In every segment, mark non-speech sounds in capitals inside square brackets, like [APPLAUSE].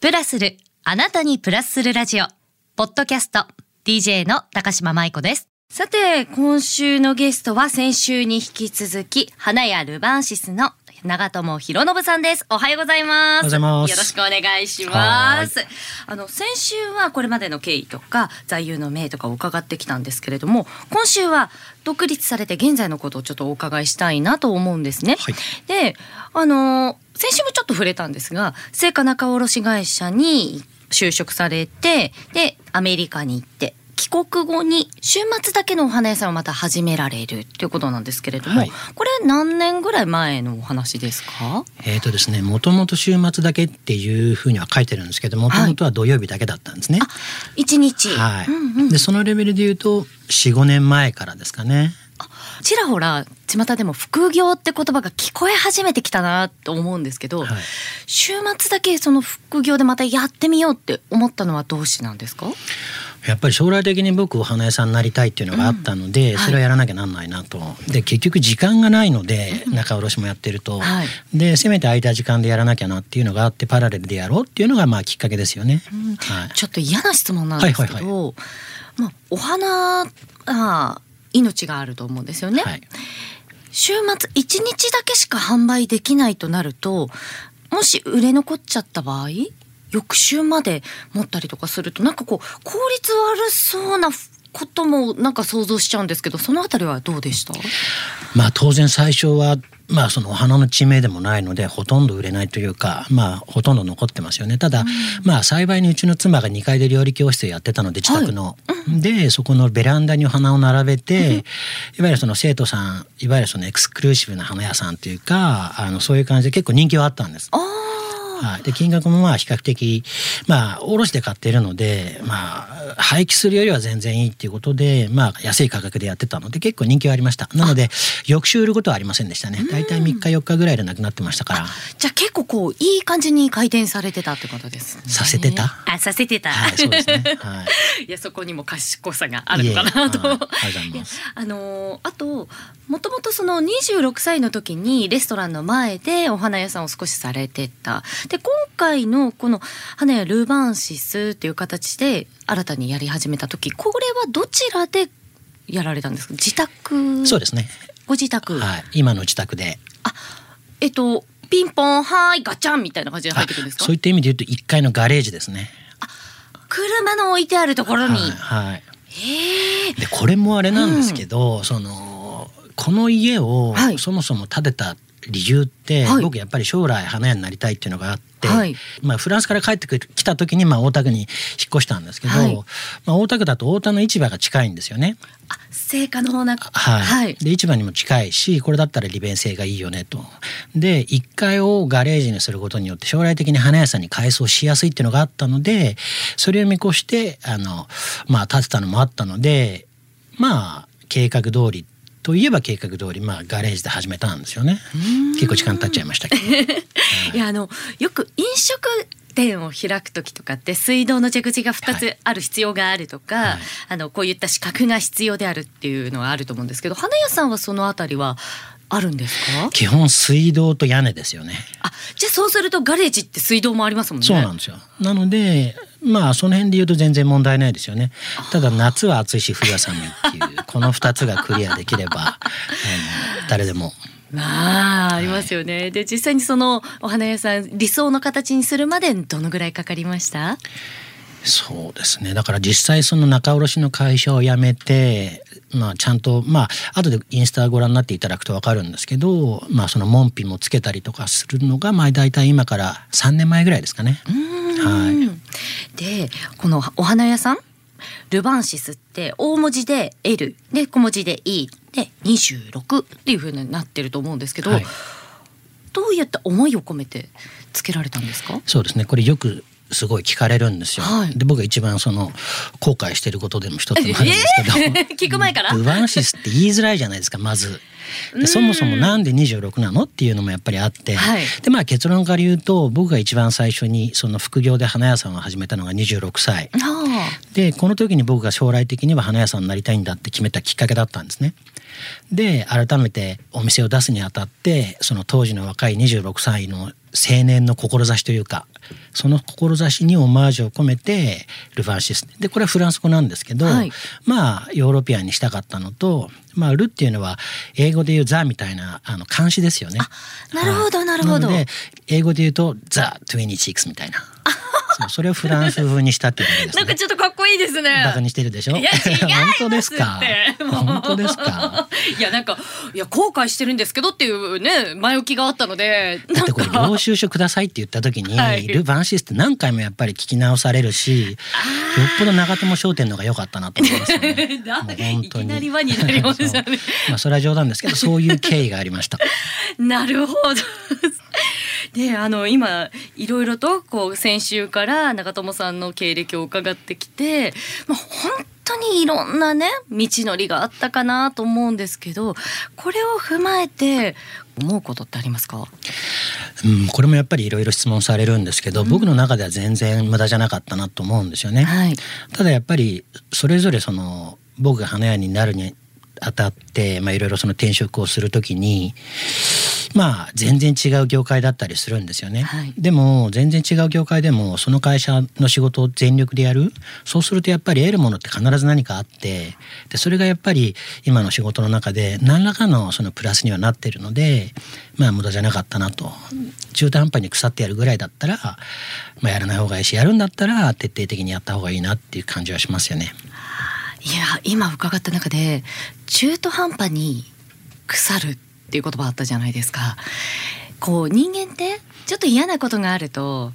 プラスる、あなたにプラスするラジオ。ポッドキャスト、DJ の高島舞子です。さて、今週のゲストは先週に引き続き、花屋ルバンシスの長友博信さんです。おはようございます。おはようございますよろしくお願いします。あの、先週はこれまでの経緯とか、座右の銘とかを伺ってきたんですけれども、今週は独立されて現在のことをちょっとお伺いしたいなと思うんですね。はいで、あの、先週もちょっと触れたんですが、成果仲卸会社に就職されて、で、アメリカに行って、帰国後に週末だけのお花屋さんをまた始められるということなんですけれども、はい。これ何年ぐらい前のお話ですか？えーとですね、もともと週末だけっていうふうには書いてるんですけどもともとは土曜日だけだったんですね。一日、はい。うんうん。でそのレベルで言うと45年前からですかね。ちらほら巷でも副業って言葉が聞こえ始めてきたなと思うんですけど、はい。週末だけその副業でまたやってみようって思ったのはどうしてなんですか？やっぱり将来的に僕お花屋さんになりたいっていうのがあったので、はいそれはやらなきゃなんないなと。で結局時間がないので仲卸もやってると、はい。でせめて空いた時間でやらなきゃなっていうのがあってパラレルでやろうっていうのがまあきっかけですよね。はい。ちょっと嫌な質問なんですけど、まあ、お花あ命があると思うんですよね。はい週末一日だけしか販売できないとなるともし売れ残っちゃった場合翌週まで持ったりとかするとなんかこう効率悪そうなこともなんか想像しちゃうんですけどそのあたりはどうでした？まあ当然最初はまあそのお花の地名でもないのでほとんど売れないというかまあほとんど残ってますよね。ただ、まあ幸いにうちの妻が2階で料理教室をやってたので自宅の、でそこのベランダにお花を並べて、いわゆるその生徒さんいわゆるそのエクスクルーシブな花屋さんというかあのそういう感じで結構人気はあったんです。あはい、で金額もまあ比較的まあ卸で買っているのでまあ廃棄するよりは全然いいっていうことでまあ安い価格でやってたので結構人気はありました。なので翌週売ることはありませんでしたね。大体3日4日ぐらいでなくなってましたから。じゃあ結構こういい感じに回転されてたってことですね。させてた？あさせてた。はいそうですね。はい。[LAUGHS] いやそこにも賢さがあるのかなと。ああのーあともともとその26歳の時にレストランの前でお花屋さんを少しされてた。で今回のこの花屋ルーバンシスっていう形で新たにやり始めた時これはどちらでやられたんですか？自宅？そうですね。ご自宅、はい。今の自宅で。えっとピンポンはーいガチャンみたいな感じで入ってくるんですか？そういった意味で言うと1階のガレージですね。車の置いてあるところに、はい、はい。へえでこれもあれなんですけど、そのこの家をはい。そもそも建てた理由って、はい。僕やっぱり将来花屋になりたいっていうのがあって、はい。まあ、フランスから帰ってくる来た時にまあ大田区に引っ越したんですけど、はい。まあ、大田区だと大田の市場が近いんですよね。あ成果のなはい。はい。で市場にも近いしこれだったら利便性がいいよねと。で1階をガレージにすることによって将来的に花屋さんに改装しやすいっていうのがあったのでそれを見越してあの、まあ、建てたのもあったのでまあ計画通りといえば計画通り、まあ、ガレージで始めたんですよね。結構時間経っちゃいましたけど。[LAUGHS] いやあのよく飲食店を開く時とかって水道の蛇口が2つある必要があるとか、はいあのこういった資格が必要であるっていうのはあると思うんですけど花屋さんはそのあたりはあるんですか？基本水道と屋根ですよね。あじゃあそうするとガレージって水道もありますもんねそうなんですよ。なのでまあその辺で言うと全然問題ないですよね。ただ夏は暑いし冬は寒いっていう [LAUGHS] この2つがクリアできればあの誰でも。まあありますよね、で実際にそのお花屋さん理想の形にするまでどのぐらいかかりました？そうですね。だから実際その仲卸の会社を辞めて、まあ、ちゃんとまあ後でインスタご覧になっていただくと分かるんですけど、まあ、その門扉もつけたりとかするのがまあ大体今から3年前ぐらいですかね。はいでこのお花屋さんルバンシスって大文字で L で小文字で E で26っていう風になってると思うんですけど、はい。どういった思いを込めてつけられたんですか？そうですね。これよくすごい聞かれるんですよ。はい。で僕が一番その後悔してることでも一つもあるんですけど、えー？[LAUGHS] 聞く前から？ルバンシスって言いづらいじゃないですかまず。でそもそもなんで26なの？っていうのもやっぱりあって、はい。でまあ結論から言うと僕が一番最初にその副業で花屋さんを始めたのが26歳。あでこの時に僕が将来的には花屋さんになりたいんだって決めたきっかけだったんですね。で改めてお店を出すにあたってその当時の若い26歳の青年の志というかその志にオマージュを込めてル・ファンシスでこれはフランス語なんですけど、はい、まあヨーロピアンにしたかったのと、まあ、ルっていうのは英語で言う「ザ」みたいなあの漢詩ですよね。なるほどなるほど。英語で言うと「ザ・26」みたいな。[LAUGHS] それをフランス風にしたっていうことです、ね、なんかちょっとかっこいいですね。バカにしてるでしょ？いや [LAUGHS] 違本当ですか？本当ですか？いやなんかいや後悔してるんですけどっていうね前置きがあったので。だってこれ領収書くださいって言った時に、はい、ル・バンシスって何回もやっぱり聞き直されるし、よっぽど長友商店のが良かったなと思いますよね。[LAUGHS] 本当に。いきなり輪になりましたね。[LAUGHS] まあそれは冗談ですけどそういう経緯がありました。なるほど。であの今いろいろとこう先週から長友さんの経歴を伺ってきて、まあ、本当にいろんなね道のりがあったかなと思うんですけどこれを踏まえて思うことってありますか、うん、これもやっぱりいろいろ質問されるんですけど、うん、僕の中では全然無駄じゃなかったなと思うんですよね。はい、ただやっぱりそれぞれその僕が花屋になるにあたって、まあ、いろいろその転職をするときにまあ全然違う業界だったりするんですよね、はい、でも全然違う業界でもその会社の仕事を全力でやる。そうするとやっぱり得るものって必ず何かあってでそれがやっぱり今の仕事の中で何らかのそのプラスにはなってるのでまあ無駄じゃなかったなと。中途半端に腐ってやるぐらいだったら、まあ、やらない方がいいしやるんだったら徹底的にやった方がいいなっていう感じはしますよね。いや今伺った中で中途半端に腐るっていう言葉あったじゃないですか。こう人間ってちょっと嫌なことがあると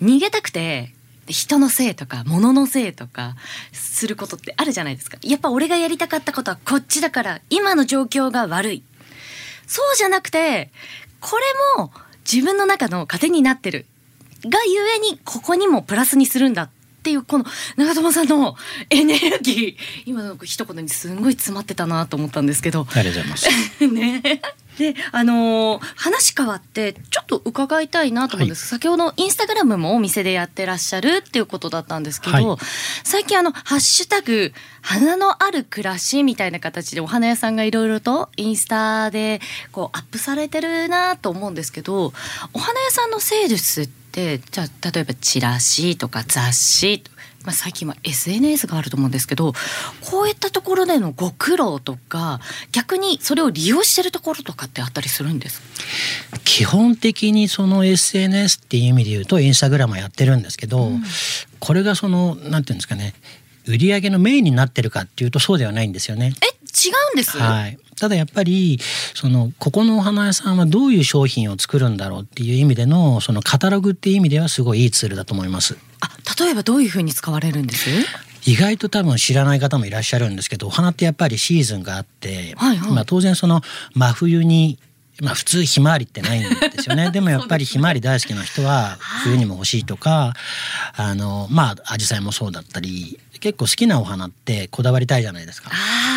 逃げたくて人のせいとか物のせいとかすることってあるじゃないですか。やっぱ俺がやりたかったことはこっちだから今の状況が悪い。そうじゃなくてこれも自分の中の糧になってるがゆえにここにもプラスにするんだっっていうこの長友さんのエネルギー今の一言にすごい詰まってたなと思ったんですけど。ありがとうございます。[LAUGHS] ね。であのー、話変わってちょっと伺いたいなと思うんです、はい、先ほどインスタグラムもお店でやってらっしゃるっていうことだったんですけど、はい、最近あの「ハッシュタグ花のある暮らし」みたいな形でお花屋さんがいろいろとインスタでこうアップされてるなと思うんですけどお花屋さんのセールスってってじゃあ例えばチラシとか雑誌まあ、最近は SNS があると思うんですけどこういったところでのご苦労とか逆にそれを利用してるところとかってあったりするんです基本的にその SNS っていう意味で言うとインスタグラムやってるんですけど、うん、これがそのなんていうんですかね売り上げのメインになってるかっていうとそうではないんですよね。え違うんです、はい、ただやっぱりそのここのお花屋さんはどういう商品を作るんだろうっていう意味でのそのカタログっていう意味ではすごいいいツールだと思います。あ例えばどういうふうに使われるんです？意外と多分知らない方もいらっしゃるんですけどお花ってやっぱりシーズンがあって、はいはい、まあ、当然その真冬にまあ普通ひまわりってないんですよね [LAUGHS] でもやっぱりひまわり大好きな人は冬にも欲しいとか、あのまあ紫陽花もそうだったり結構好きなお花ってこだわりたいじゃないですか。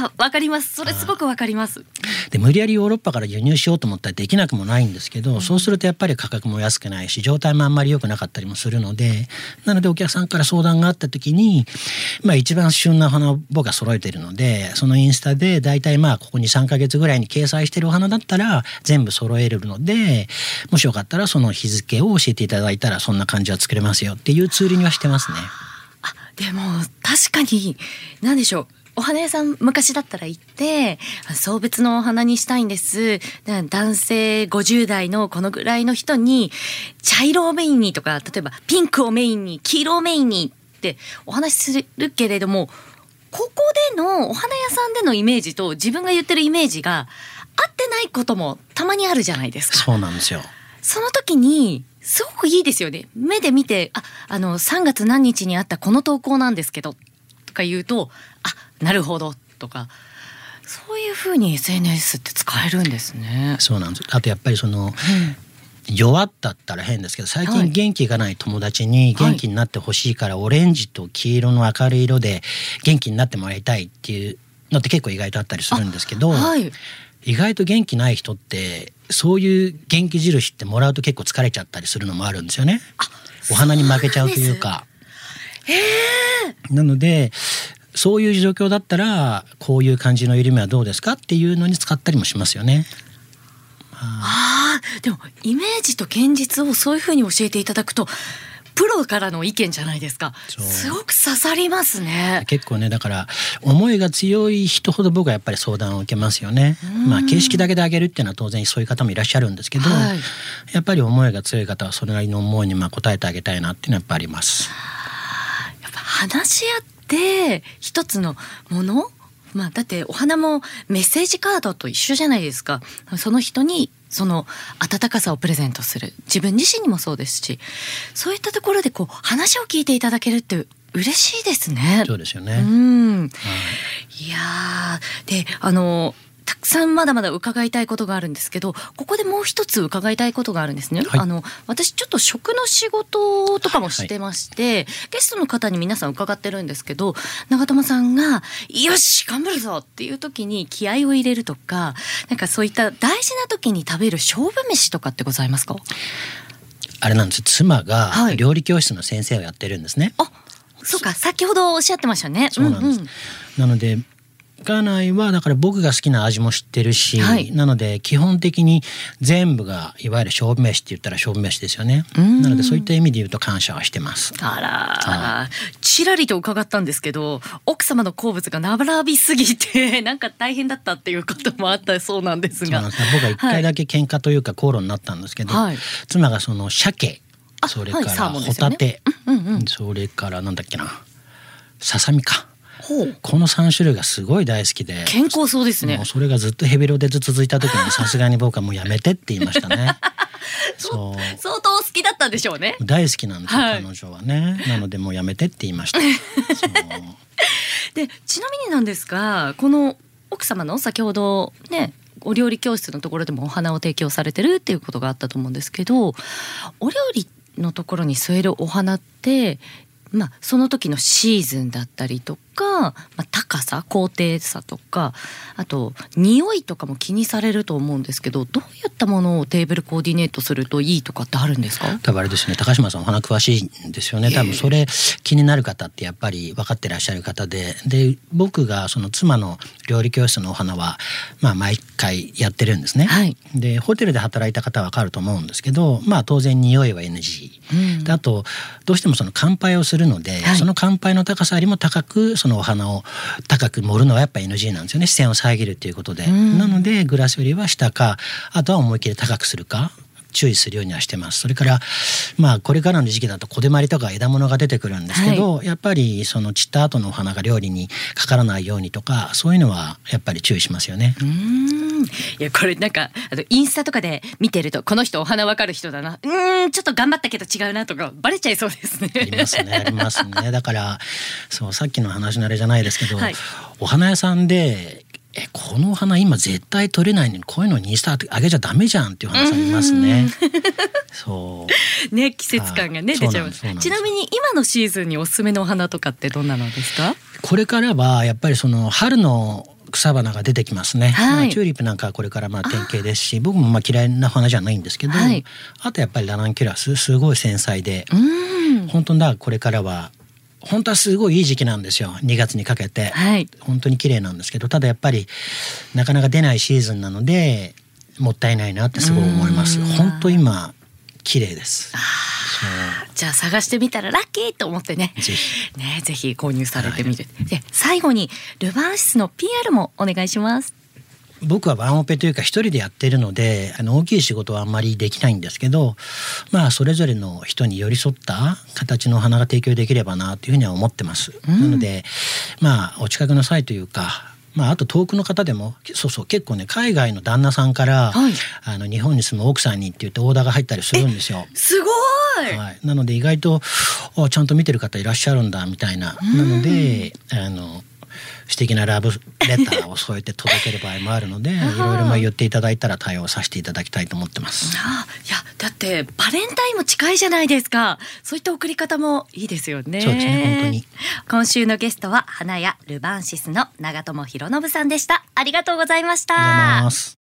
ああ、わかります。それすごくわかります。で無理やりヨーロッパから輸入しようと思ったらできなくもないんですけど、うん、そうするとやっぱり価格も安くないし状態もあんまり良くなかったりもするのでなのでお客さんから相談があった時に、まあ、一番旬な花を僕は揃えているのでそのインスタで大体まあここ23か月ぐらいに掲載してるお花だったら全部揃えるのでもしよかったらその日付を教えていただいたらそんな感じは作れますよっていうツールにはしてますね。でも確かに何でしょうお花屋さん昔だったら行って送別のお花にしたいんです男性50代のこのぐらいの人に茶色をメインにとか例えばピンクをメインに黄色をメインにってお話しするけれどもここでのお花屋さんでのイメージと自分が言ってるイメージが合ってないこともたまにあるじゃないですか。そうなんですよその時にすごくいいですよね。目で見て、あ、あの、3月何日にあったこの投稿なんですけど、とか言うと、あ、なるほど、とか、そういうふうに SNS って使えるんですね。そうなんです。あとやっぱりその、うん弱ったったら変ですけど最近元気がない友達に元気になってほしいからオレンジと黄色の明るい色で元気になってもらいたいっていうのって結構意外とあったりするんですけど、はい、意外と元気ない人ってそういう元気印ってもらうと結構疲れちゃったりするのもあるんですよね。お花に負けちゃうというか。なのでそういう状況だったらこういう感じの緩みはどうですかっていうのに使ったりもしますよね。ああでもイメージと現実をそういうふうに教えていただくとプロからの意見じゃないですか。すごく刺さりますね。結構ねだから思いが強い人ほど僕はやっぱり相談を受けますよね。まあ形式だけであげるっていうのは当然そういう方もいらっしゃるんですけど、はい、やっぱり思いが強い方はそれなりの思いにまあ応えてあげたいなっていうのはやっぱあります。やっぱ話し合って一つのもの？まあだってお花もメッセージカードと一緒じゃないですかその人にその温かさをプレゼントする自分自身にもそうですしそういったところでこう話を聞いていただけるって嬉しいですね。そうですよね。うん。はい、いやであのたくさんまだまだ伺いたいことがあるんですけどここでもう一つ伺いたいことがあるんですね、はい、あの私ちょっと食の仕事とかもしてまして、はい、ゲストの方に皆さん伺ってるんですけど長友さんが「よし頑張るぞ!」っていう時に気合を入れるとかなんかそういった大事な時に食べる勝負飯とかってございますか？あれなんです妻が料理教室の先生をやってるんですね。はい、あそうか先ほどおっしゃってましたね。そうなんです。うんうん、なので家内はだから僕が好きな味も知ってるし、はい、なので基本的に全部がいわゆる勝負飯って言ったら勝負飯ですよね。なのでそういった意味で言うと感謝はしてます。あら、ちらりと伺ったんですけど奥様の好物が並びすぎて [LAUGHS] なんか大変だったっていうこともあったそうなんですが。僕は一回だけ喧嘩というか口論になったんですけど、はい、妻がその鮭それからホタテ、はいねうんうん、それからなんだっけなささみかこの3種類がすごい大好きで。健康そうですね。それがずっとヘビロテで続いた時にさすがに僕はもうやめてって言いましたね。[LAUGHS] そう相当好きだったんでしょうね。大好きなんですよ、はい、彼女はね。なのでもうやめてって言いました。[LAUGHS] でちなみになんですがこの奥様の先ほどねお料理教室のところでもお花を提供されてるっていうことがあったと思うんですけどお料理のところに添えるお花ってまあ、その時のシーズンだったりとか、まあ、高さ高低差とかあと匂いとかも気にされると思うんですけどどういったものをテーブルコーディネートするといいとかってあるんですか？多分あれですね。高島さんお花詳しいんですよね。多分それ気になる方ってやっぱり分かってらっしゃる方で。で僕がその妻の料理教室のお花は、まあ、毎回やってるんですね。はい、でホテルで働いた方は分かると思うんですけど、まあ、当然匂いは NG、うん、であとどうしてもその乾杯をするので、はい、その乾杯の高さよりも高くそのお花を高く盛るのはやっぱ NG なんですよね。視線を遮るっていうことで。なのでグラスよりは下かあとは思い切り高くするか注意するようにはしてます。それからまあこれからの時期だと小手まりとか枝物が出てくるんですけど、はい、やっぱりその散った後のお花が料理にかからないようにとかそういうのはやっぱり注意しますよね。うん。いやこれなんかあのインスタとかで見てるとこの人お花わかる人だな。うんちょっと頑張ったけど違うなとかバレちゃいそうですね。ありますねありますね。だからそうさっきの話のあれじゃないですけど、[LAUGHS] はい、お花屋さんでえこの花今絶対取れないのにこういうのにインスタあげちゃダメじゃんっていう話ありますね。そう。[LAUGHS] ね季節感がね出ちゃいます。ちなみに今のシーズンにおすすめのお花とかってどんなのですか？これからはやっぱりその春の草花が出てきますね、はい、まあ、チューリップなんかはこれからまあ典型ですし僕もまあ嫌いな花じゃないんですけど、はい、あとやっぱりラナンキュラスすごい繊細で。本当だこれからは本当はすごいいい時期なんですよ。2月にかけて、はい、本当に綺麗なんですけど。ただやっぱりなかなか出ないシーズンなのでもったいないなってすごい思います。本当今綺麗です。じゃあ探してみたらラッキーと思ってね。ぜひ。ねぜひ購入されてみる、はい、で最後にルヴァンシスの PR もお願いします僕はワンオペというか一人でやってるのであの大きい仕事はあんまりできないんですけどまあそれぞれの人に寄り添った形のお花が提供できればなというふうには思ってます。うん、なのでまあお近くの際というかまあ、あと遠くの方でもそうそう結構ね海外の旦那さんから、はい、あの日本に住む奥さんにって言ってオーダーが入ったりするんですよ。すごい、はい、なので意外とちゃんと見てる方いらっしゃるんだみたいな。なのであの素敵なラブレターを添えて届ける場合もあるので [LAUGHS] いろいろまあ言っていただいたら対応させていただきたいと思ってます。あいやだってバレンタインも近いじゃないですかそういった送り方もいいですよね。そうですね本当に今週のゲストは花屋ルバンシスの長友博信さんでしたありがとうございました。